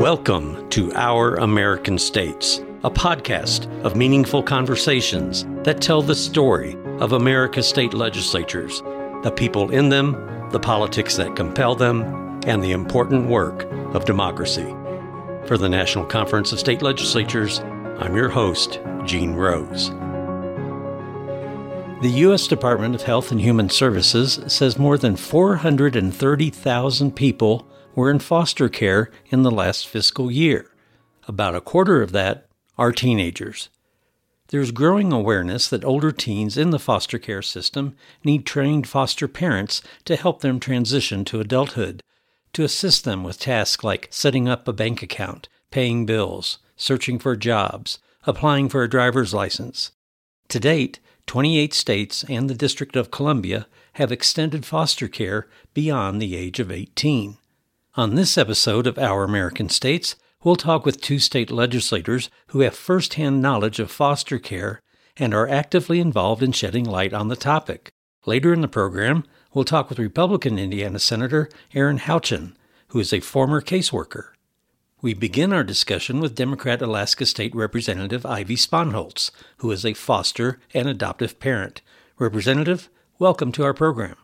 Welcome to Our American States, a podcast of meaningful conversations that tell the story of America's state legislatures, the people in them, the politics that compel them, and the important work of democracy. For the National Conference of State Legislatures, I'm your host, Gene Rose. The U.S. Department of Health and Human Services says more than 430,000 people were in foster care in the last fiscal year. About a quarter of that are teenagers. There's growing awareness that older teens in the foster care system need trained foster parents to help them transition to adulthood, to assist them with tasks like setting up a bank account, paying bills, searching for jobs, applying for a driver's license. To date, 28 states and the District of Columbia have extended foster care beyond the age of 18. On this episode of Our American States, we'll talk with two state legislators who have firsthand knowledge of foster care and are actively involved in shedding light on the topic. Later in the program, we'll talk with Republican Indiana Senator Erin Houchin, who is a former caseworker. We begin our discussion with Democrat Alaska State Representative Ivy Spohnholz, who is a foster and adoptive parent. Representative, welcome to our program.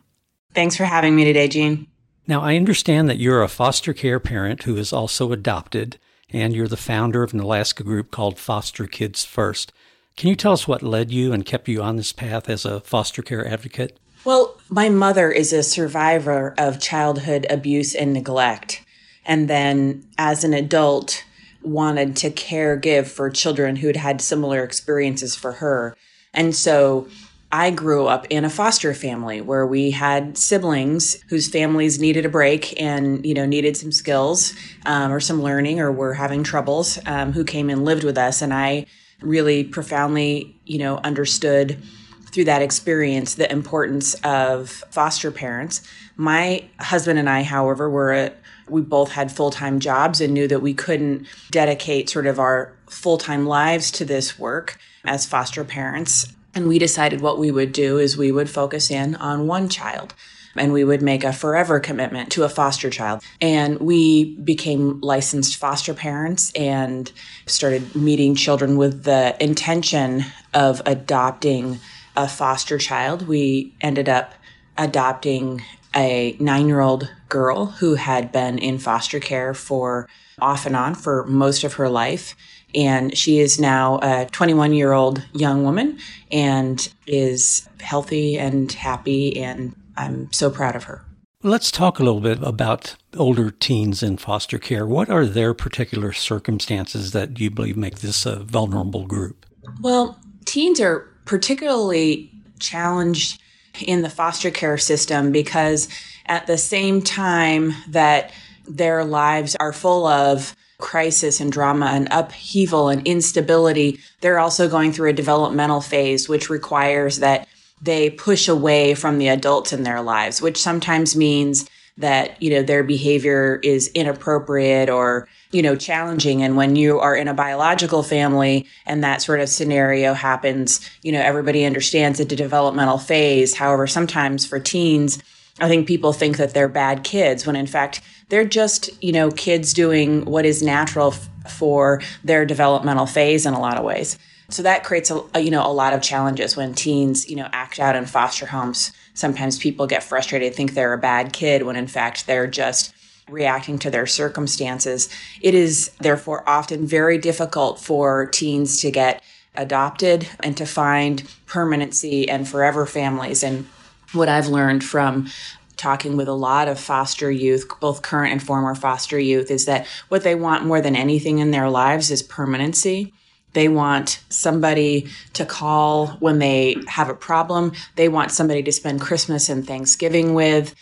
Thanks for having me today, Gene. Now, I understand that you're a foster care parent who is also adopted, and you're the founder of an Alaska group called Foster Kids First. Can you tell us what led you and kept you on this path as a foster care advocate? Well, my mother is a survivor of childhood abuse and neglect. And then as an adult, wanted to care give for children who'd had similar experiences for her. And so I grew up in a foster family where we had siblings whose families needed a break and you know needed some skills um, or some learning or were having troubles um, who came and lived with us and I really profoundly you know understood through that experience the importance of foster parents. My husband and I, however, were a, we both had full time jobs and knew that we couldn't dedicate sort of our full time lives to this work as foster parents. And we decided what we would do is we would focus in on one child and we would make a forever commitment to a foster child. And we became licensed foster parents and started meeting children with the intention of adopting a foster child. We ended up adopting a nine year old girl who had been in foster care for off and on for most of her life. And she is now a 21 year old young woman and is healthy and happy. And I'm so proud of her. Let's talk a little bit about older teens in foster care. What are their particular circumstances that you believe make this a vulnerable group? Well, teens are particularly challenged in the foster care system because at the same time that their lives are full of crisis and drama and upheaval and instability, they're also going through a developmental phase, which requires that they push away from the adults in their lives, which sometimes means that, you know, their behavior is inappropriate or, you know, challenging. And when you are in a biological family and that sort of scenario happens, you know, everybody understands the developmental phase. However, sometimes for teens, I think people think that they're bad kids when in fact they're just, you know, kids doing what is natural f- for their developmental phase in a lot of ways. So that creates a, a, you know a lot of challenges when teens you know act out in foster homes. Sometimes people get frustrated, think they're a bad kid when in fact they're just reacting to their circumstances. It is therefore often very difficult for teens to get adopted and to find permanency and forever families. And what I've learned from talking with a lot of foster youth, both current and former foster youth, is that what they want more than anything in their lives is permanency. They want somebody to call when they have a problem. They want somebody to spend Christmas and Thanksgiving with.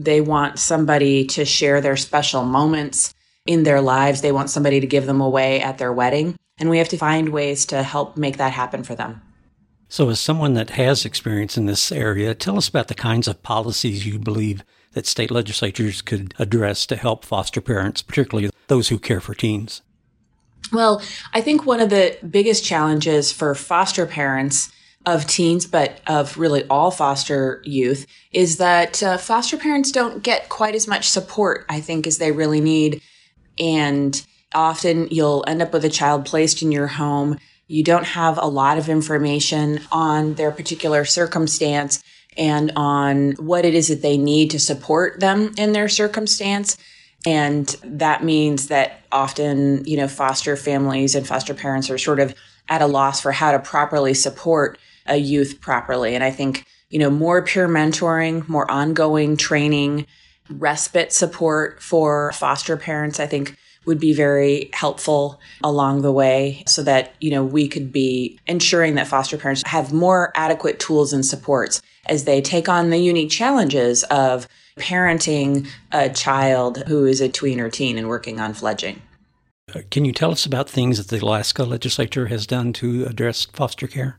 They want somebody to share their special moments in their lives. They want somebody to give them away at their wedding. And we have to find ways to help make that happen for them. So, as someone that has experience in this area, tell us about the kinds of policies you believe that state legislatures could address to help foster parents, particularly those who care for teens. Well, I think one of the biggest challenges for foster parents of teens, but of really all foster youth, is that uh, foster parents don't get quite as much support, I think, as they really need. And often you'll end up with a child placed in your home. You don't have a lot of information on their particular circumstance and on what it is that they need to support them in their circumstance. And that means that often, you know, foster families and foster parents are sort of at a loss for how to properly support a youth properly. And I think, you know, more peer mentoring, more ongoing training, respite support for foster parents, I think would be very helpful along the way so that, you know, we could be ensuring that foster parents have more adequate tools and supports as they take on the unique challenges of parenting a child who is a tween or teen and working on fledging. Uh, can you tell us about things that the Alaska legislature has done to address foster care?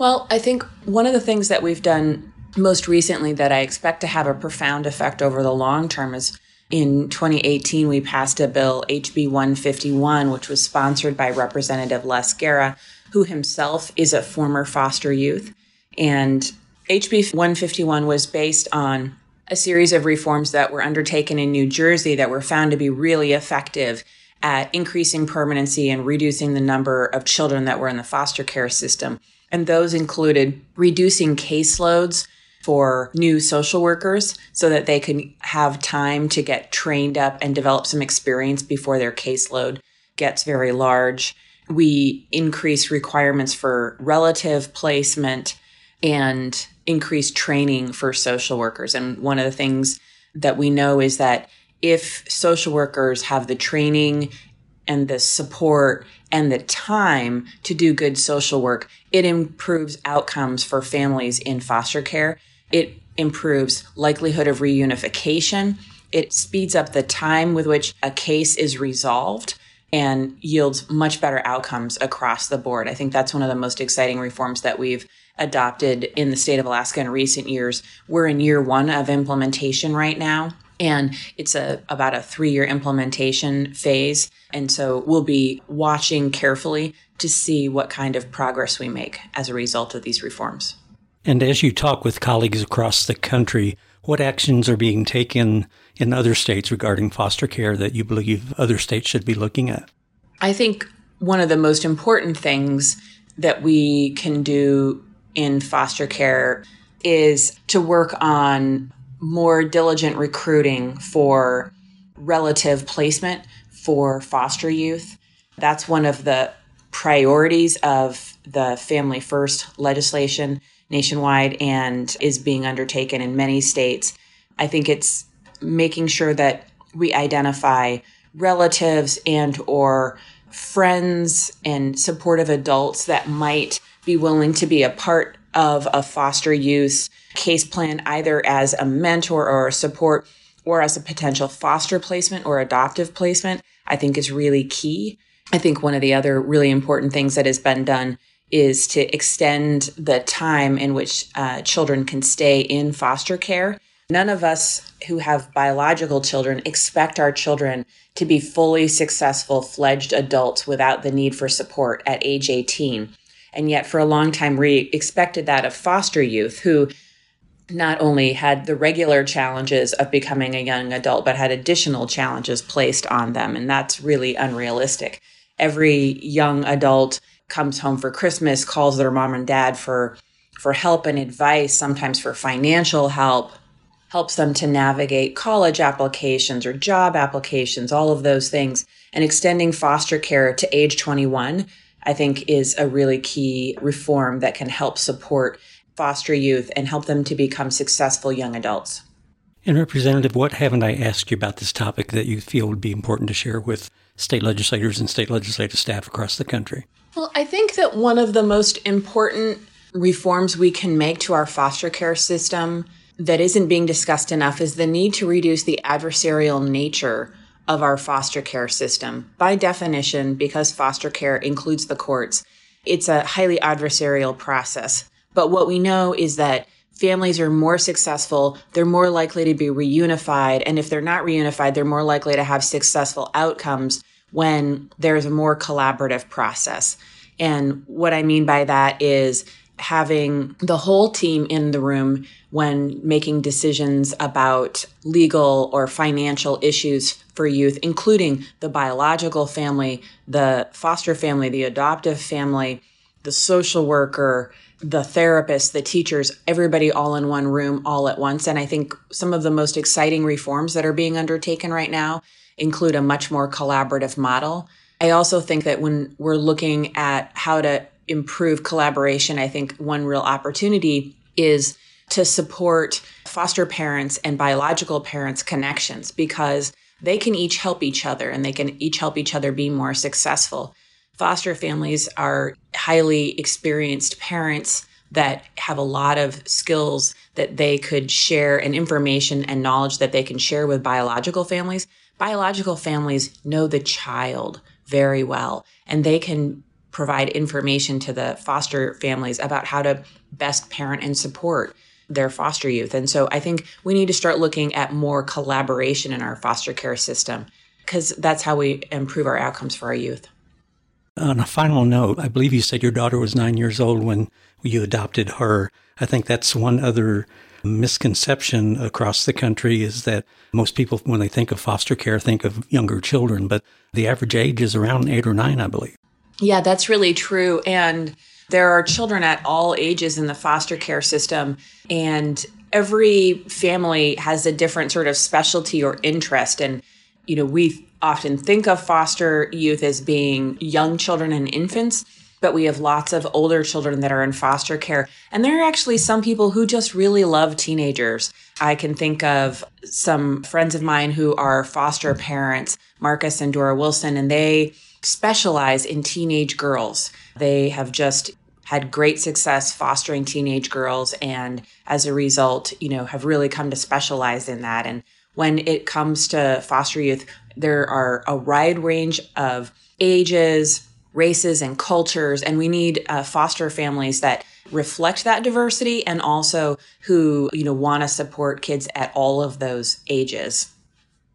Well, I think one of the things that we've done most recently that I expect to have a profound effect over the long term is in 2018, we passed a bill, HB 151, which was sponsored by Representative Les Gara, who himself is a former foster youth. And HB 151 was based on a series of reforms that were undertaken in New Jersey that were found to be really effective at increasing permanency and reducing the number of children that were in the foster care system. And those included reducing caseloads for new social workers so that they can have time to get trained up and develop some experience before their caseload gets very large. We increase requirements for relative placement and increase training for social workers. And one of the things that we know is that if social workers have the training and the support and the time to do good social work, it improves outcomes for families in foster care. It improves likelihood of reunification. It speeds up the time with which a case is resolved and yields much better outcomes across the board. I think that's one of the most exciting reforms that we've adopted in the state of Alaska in recent years. We're in year one of implementation right now. And it's a about a three year implementation phase. And so we'll be watching carefully to see what kind of progress we make as a result of these reforms. And as you talk with colleagues across the country, what actions are being taken in other states regarding foster care that you believe other states should be looking at? I think one of the most important things that we can do in foster care is to work on more diligent recruiting for relative placement for foster youth. That's one of the priorities of the Family First legislation nationwide and is being undertaken in many states. I think it's making sure that we identify relatives and or friends and supportive adults that might be willing to be a part of a foster youth case plan, either as a mentor or a support or as a potential foster placement or adoptive placement, I think is really key. I think one of the other really important things that has been done is to extend the time in which uh, children can stay in foster care. None of us who have biological children expect our children to be fully successful fledged adults without the need for support at age 18. And yet, for a long time, we expected that of foster youth who not only had the regular challenges of becoming a young adult, but had additional challenges placed on them. And that's really unrealistic. Every young adult comes home for Christmas, calls their mom and dad for, for help and advice, sometimes for financial help, helps them to navigate college applications or job applications, all of those things. And extending foster care to age 21, I think, is a really key reform that can help support foster youth and help them to become successful young adults. And, Representative, what haven't I asked you about this topic that you feel would be important to share with state legislators and state legislative staff across the country? Well, I think that one of the most important reforms we can make to our foster care system that isn't being discussed enough is the need to reduce the adversarial nature of our foster care system. By definition, because foster care includes the courts, it's a highly adversarial process. But what we know is that families are more successful, they're more likely to be reunified. And if they're not reunified, they're more likely to have successful outcomes when there's a more collaborative process. And what I mean by that is having the whole team in the room when making decisions about legal or financial issues for youth, including the biological family, the foster family, the adoptive family, the social worker, the therapists, the teachers, everybody all in one room all at once. And I think some of the most exciting reforms that are being undertaken right now include a much more collaborative model. I also think that when we're looking at how to improve collaboration, I think one real opportunity is to support foster parents and biological parents connections because they can each help each other and they can each help each other be more successful. Foster families are highly experienced parents that have a lot of skills that they could share and information and knowledge that they can share with biological families. Biological families know the child very well and they can provide information to the foster families about how to best parent and support their foster youth. And so I think we need to start looking at more collaboration in our foster care system because that's how we improve our outcomes for our youth. On a final note, I believe you said your daughter was nine years old when you adopted her. I think that's one other misconception across the country is that most people, when they think of foster care, think of younger children, but the average age is around eight or nine, I believe. Yeah, that's really true. And there are children at all ages in the foster care system, and every family has a different sort of specialty or interest. And, you know, we often think of foster youth as being young children and infants, but we have lots of older children that are in foster care. And there are actually some people who just really love teenagers. I can think of some friends of mine who are foster parents, Marcus and Dora Wilson, and they specialize in teenage girls. They have just had great success fostering teenage girls and as a result, you know, have really come to specialize in that. And when it comes to foster youth, there are a wide range of ages, races, and cultures, and we need uh, foster families that reflect that diversity and also who, you know, want to support kids at all of those ages.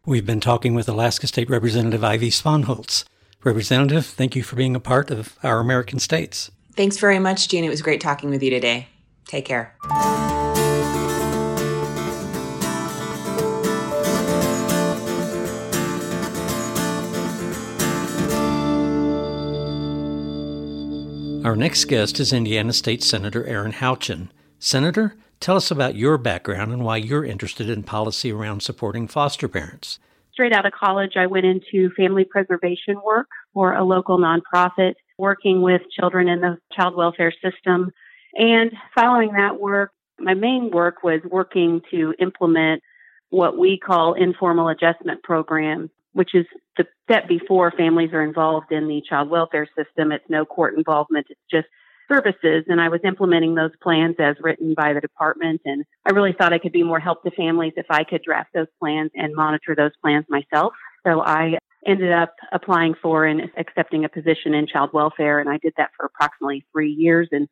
We've been talking with Alaska State Representative Ivy Spohnholz. Representative, thank you for being a part of our American states. Thanks very much, Gene. It was great talking with you today. Take care. Our next guest is Indiana State Senator Erin Houchin. Senator, tell us about your background and why you're interested in policy around supporting foster parents straight out of college, I went into family preservation work for a local nonprofit working with children in the child welfare system. And following that work, my main work was working to implement what we call informal adjustment programs, which is the step before families are involved in the child welfare system. It's no court involvement. It's just services and I was implementing those plans as written by the department and I really thought I could be more help to families if I could draft those plans and monitor those plans myself. So I ended up applying for and accepting a position in child welfare and I did that for approximately 3 years in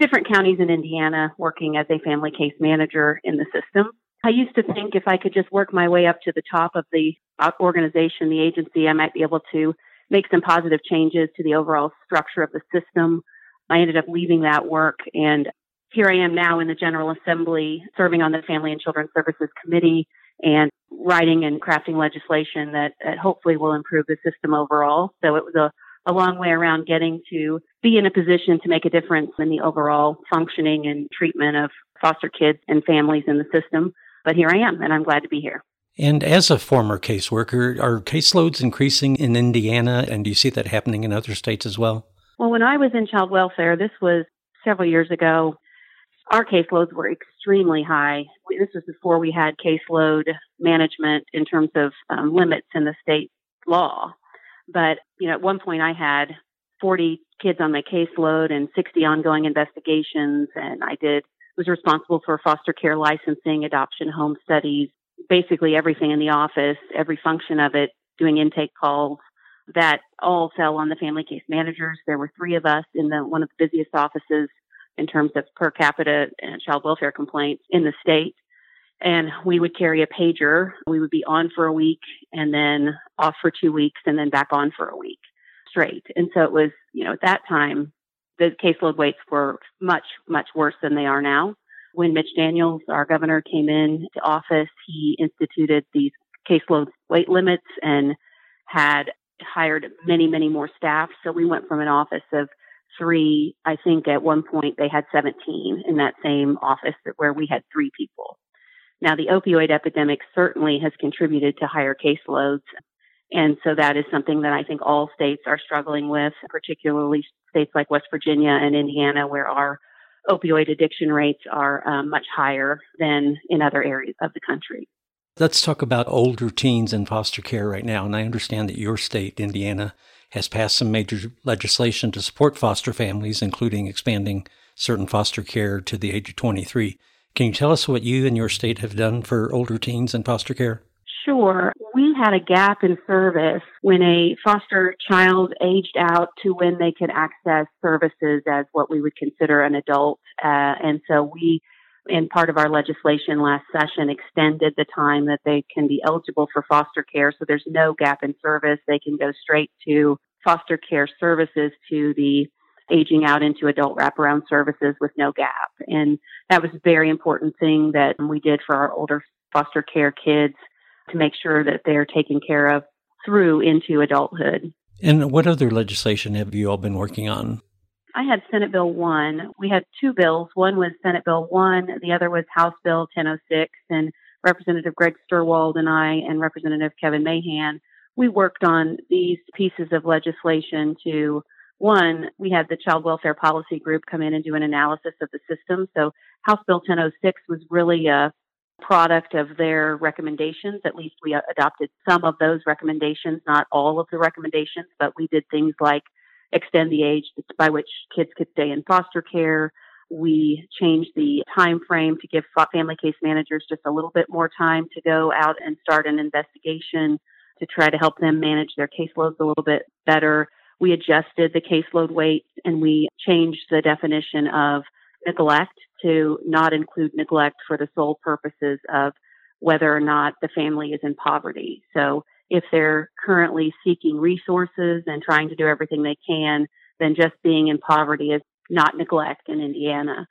different counties in Indiana working as a family case manager in the system. I used to think if I could just work my way up to the top of the uh, organization, the agency, I might be able to make some positive changes to the overall structure of the system I ended up leaving that work and here I am now in the General Assembly serving on the Family and Children Services Committee and writing and crafting legislation that, that hopefully will improve the system overall. So it was a, a long way around getting to be in a position to make a difference in the overall functioning and treatment of foster kids and families in the system. But here I am, and I'm glad to be here. And as a former caseworker, are caseloads increasing in Indiana, and do you see that happening in other states as well? Well, when I was in child welfare, this was several years ago, our caseloads were extremely high. This was before we had caseload management in terms of um, limits in the state law. But, you know, at one point I had 40 kids on my caseload and 60 ongoing investigations. And I did, was responsible for foster care licensing, adoption, home studies, basically everything in the office, every function of it, doing intake calls, that all fell on the family case managers. There were three of us in the one of the busiest offices in terms of per capita and child welfare complaints in the state. And we would carry a pager. We would be on for a week and then off for two weeks and then back on for a week straight. And so it was, you know, at that time, the caseload weights were much, much worse than they are now. When Mitch Daniels, our governor, came in to office, he instituted these caseload weight limits and had hired many, many more staff. So we went from an office of three, I think at one point they had 17 in that same office where we had three people. Now, the opioid epidemic certainly has contributed to higher caseloads. And so that is something that I think all states are struggling with, particularly states like West Virginia and Indiana, where our opioid addiction rates are um, much higher than in other areas of the country. Let's talk about older teens in foster care right now. And I understand that your state, Indiana, has passed some major legislation to support foster families, including expanding certain foster care to the age of 23. Can you tell us what you and your state have done for older teens in foster care? Sure. We had a gap in service when a foster child aged out to when they could access services as what we would consider an adult. Uh, and so we, in part of our legislation last session, extended the time that they can be eligible for foster care. So there's no gap in service. They can go straight to foster care services to the aging out into adult wraparound services with no gap. And that was a very important thing that we did for our older foster care kids to make sure that they're taken care of through into adulthood. And what other legislation have you all been working on? I had Senate Bill 1. We had two bills. One was Senate Bill 1, the other was House Bill 1006. And Representative Greg Steuerwald and I and Representative Kevin Mahan, we worked on these pieces of legislation to one, we had the Child Welfare Policy Group come in and do an analysis of the system. So House Bill 1006 was really a product of their recommendations. At least we adopted some of those recommendations, not all of the recommendations, but we did things like extend the age by which kids could stay in foster care. We changed the time frame to give family case managers just a little bit more time to go out and start an investigation to try to help them manage their caseloads a little bit better. We adjusted the caseload weight and we changed the definition of neglect to not include neglect for the sole purposes of whether or not the family is in poverty. So if they're currently seeking resources and trying to do everything they can, then just being in poverty is not neglect in Indiana.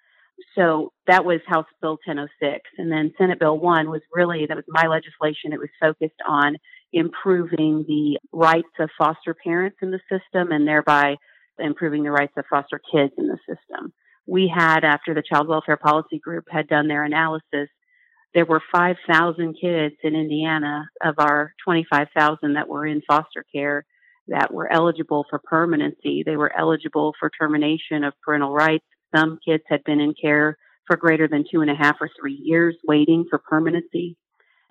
So that was House Bill 1006. And then Senate Bill 1 was really, that was my legislation. It was focused on improving the rights of foster parents in the system and thereby improving the rights of foster kids in the system we had after the Child Welfare Policy Group had done their analysis, there were 5,000 kids in Indiana of our 25,000 that were in foster care that were eligible for permanency. They were eligible for termination of parental rights. Some kids had been in care for greater than two and a half or three years waiting for permanency.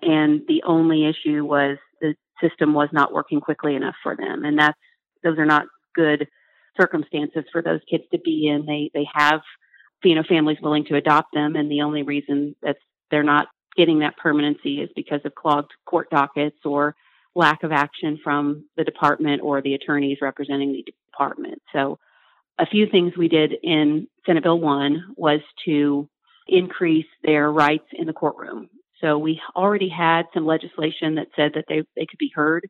And the only issue was the system was not working quickly enough for them. And that's, those are not good circumstances for those kids to be in. They they have you know families willing to adopt them, and the only reason that they're not getting that permanency is because of clogged court dockets or lack of action from the department or the attorneys representing the department. So, a few things we did in Senate Bill 1 was to increase their rights in the courtroom. So, we already had some legislation that said that they, they could be heard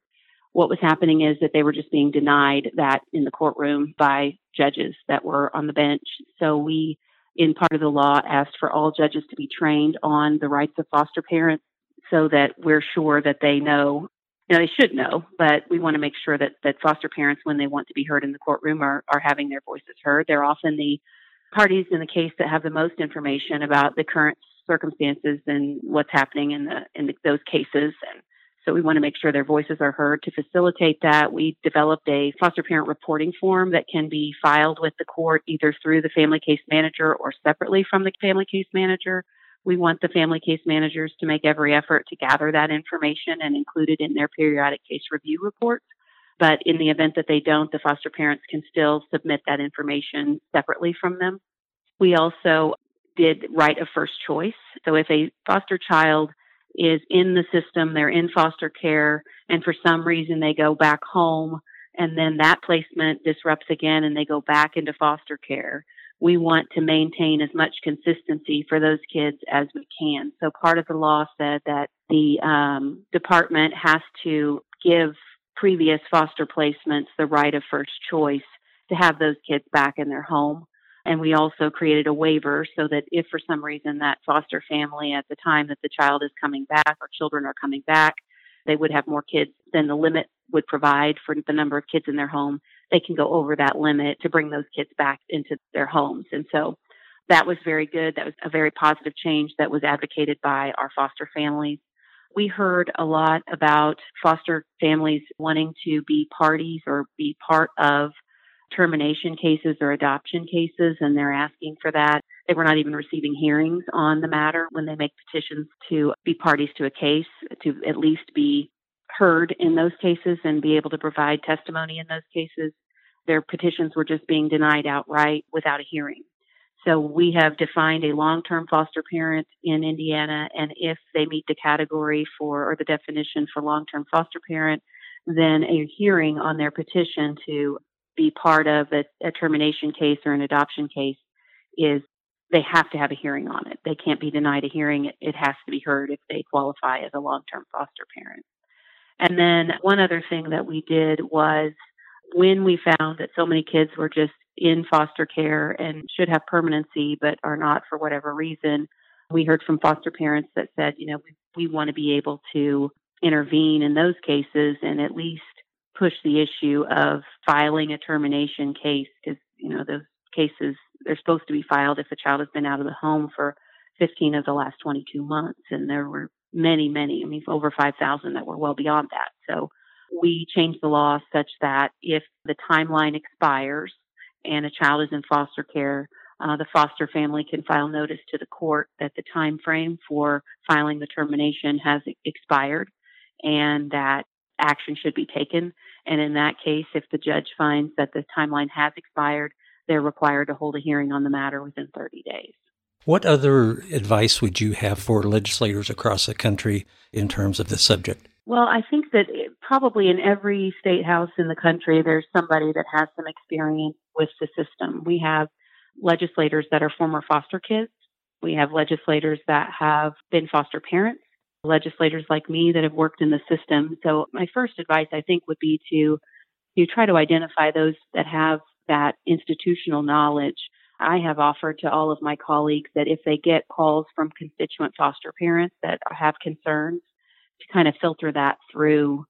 what was happening is that they were just being denied that in the courtroom by judges that were on the bench. So we, in part of the law, asked for all judges to be trained on the rights of foster parents so that we're sure that they know. You know, they should know, but we want to make sure that, that foster parents, when they want to be heard in the courtroom, are, are having their voices heard. They're often the parties in the case that have the most information about the current circumstances and what's happening in the in the, those cases and so we want to make sure their voices are heard. To facilitate that, we developed a foster parent reporting form that can be filed with the court either through the family case manager or separately from the family case manager. We want the family case managers to make every effort to gather that information and include it in their periodic case review reports. But in the event that they don't, the foster parents can still submit that information separately from them. We also did right of first choice. So if a foster child is in the system, they're in foster care, and for some reason they go back home, and then that placement disrupts again and they go back into foster care. We want to maintain as much consistency for those kids as we can. So part of the law said that the um, department has to give previous foster placements the right of first choice to have those kids back in their home. And we also created a waiver so that if for some reason that foster family at the time that the child is coming back or children are coming back, they would have more kids than the limit would provide for the number of kids in their home, they can go over that limit to bring those kids back into their homes. And so that was very good. That was a very positive change that was advocated by our foster families. We heard a lot about foster families wanting to be parties or be part of termination cases or adoption cases, and they're asking for that. They were not even receiving hearings on the matter when they make petitions to be parties to a case, to at least be heard in those cases and be able to provide testimony in those cases. Their petitions were just being denied outright without a hearing. So we have defined a long-term foster parent in Indiana, and if they meet the category for or the definition for long-term foster parent, then a hearing on their petition to be part of a, a termination case or an adoption case is they have to have a hearing on it. They can't be denied a hearing. It, it has to be heard if they qualify as a long-term foster parent. And then one other thing that we did was when we found that so many kids were just in foster care and should have permanency but are not for whatever reason, we heard from foster parents that said, you know, we, we want to be able to intervene in those cases and at least push the issue of filing a termination case because, you know, those cases, they're supposed to be filed if a child has been out of the home for 15 of the last 22 months. And there were many, many, I mean, over 5,000 that were well beyond that. So we changed the law such that if the timeline expires and a child is in foster care, uh, the foster family can file notice to the court that the time frame for filing the termination has expired and that action should be taken. And in that case, if the judge finds that the timeline has expired, they're required to hold a hearing on the matter within 30 days. What other advice would you have for legislators across the country in terms of this subject? Well, I think that probably in every state house in the country, there's somebody that has some experience with the system. We have legislators that are former foster kids. We have legislators that have been foster parents, legislators like me that have worked in the system. So my first advice, I think, would be to you try to identify those that have that institutional knowledge I have offered to all of my colleagues that if they get calls from constituent foster parents that have concerns, to kind of filter that through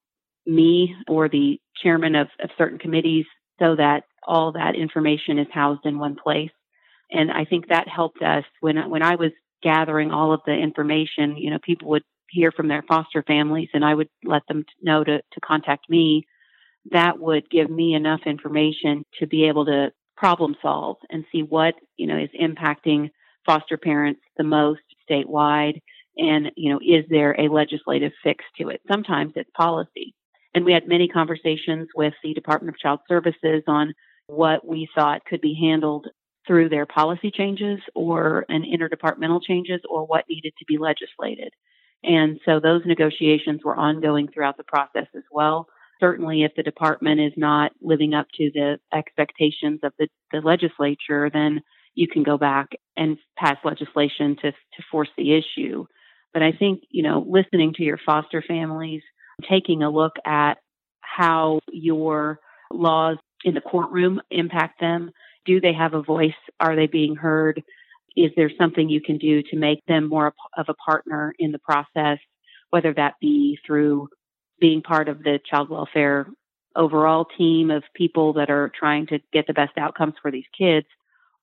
me or the chairman of, of certain committees so that all that information is housed in one place. And I think that helped us when when I was gathering all of the information. You know, people would hear from their foster families, and I would let them know to to contact me. That would give me enough information to be able to problem solve and see what, you know, is impacting foster parents the most statewide and, you know, is there a legislative fix to it? Sometimes it's policy. And we had many conversations with the Department of Child Services on what we thought could be handled through their policy changes or an interdepartmental changes or what needed to be legislated. And so those negotiations were ongoing throughout the process as well certainly if the department is not living up to the expectations of the, the legislature, then you can go back and pass legislation to, to force the issue. But I think, you know, listening to your foster families, taking a look at how your laws in the courtroom impact them. Do they have a voice? Are they being heard? Is there something you can do to make them more of a partner in the process, whether that be through being part of the child welfare overall team of people that are trying to get the best outcomes for these kids,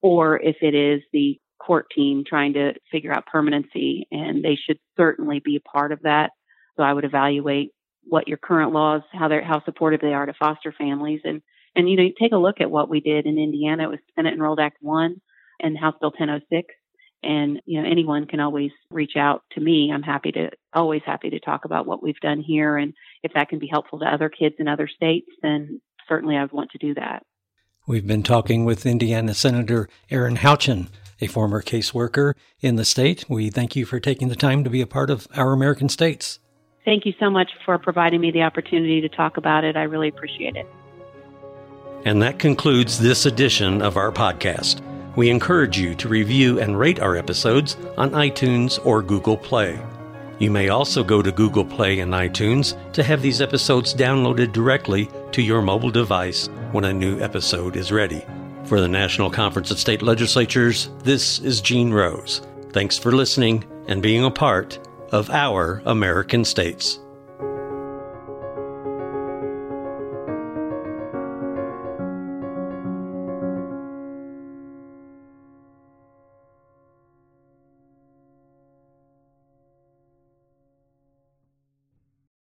or if it is the court team trying to figure out permanency, and they should certainly be a part of that. So I would evaluate what your current laws, how they're how supportive they are to foster families, and and you know take a look at what we did in Indiana. It was Senate Enrolled Act one and House Bill 1006 and, you know, anyone can always reach out to me. I'm happy to, always happy to talk about what we've done here. And if that can be helpful to other kids in other states, then certainly I would want to do that. We've been talking with Indiana Senator Erin Houchin, a former caseworker in the state. We thank you for taking the time to be a part of Our American States. Thank you so much for providing me the opportunity to talk about it. I really appreciate it. And that concludes this edition of our podcast. We encourage you to review and rate our episodes on iTunes or Google Play. You may also go to Google Play and iTunes to have these episodes downloaded directly to your mobile device when a new episode is ready. For the National Conference of State Legislatures, this is Gene Rose. Thanks for listening and being a part of our American states.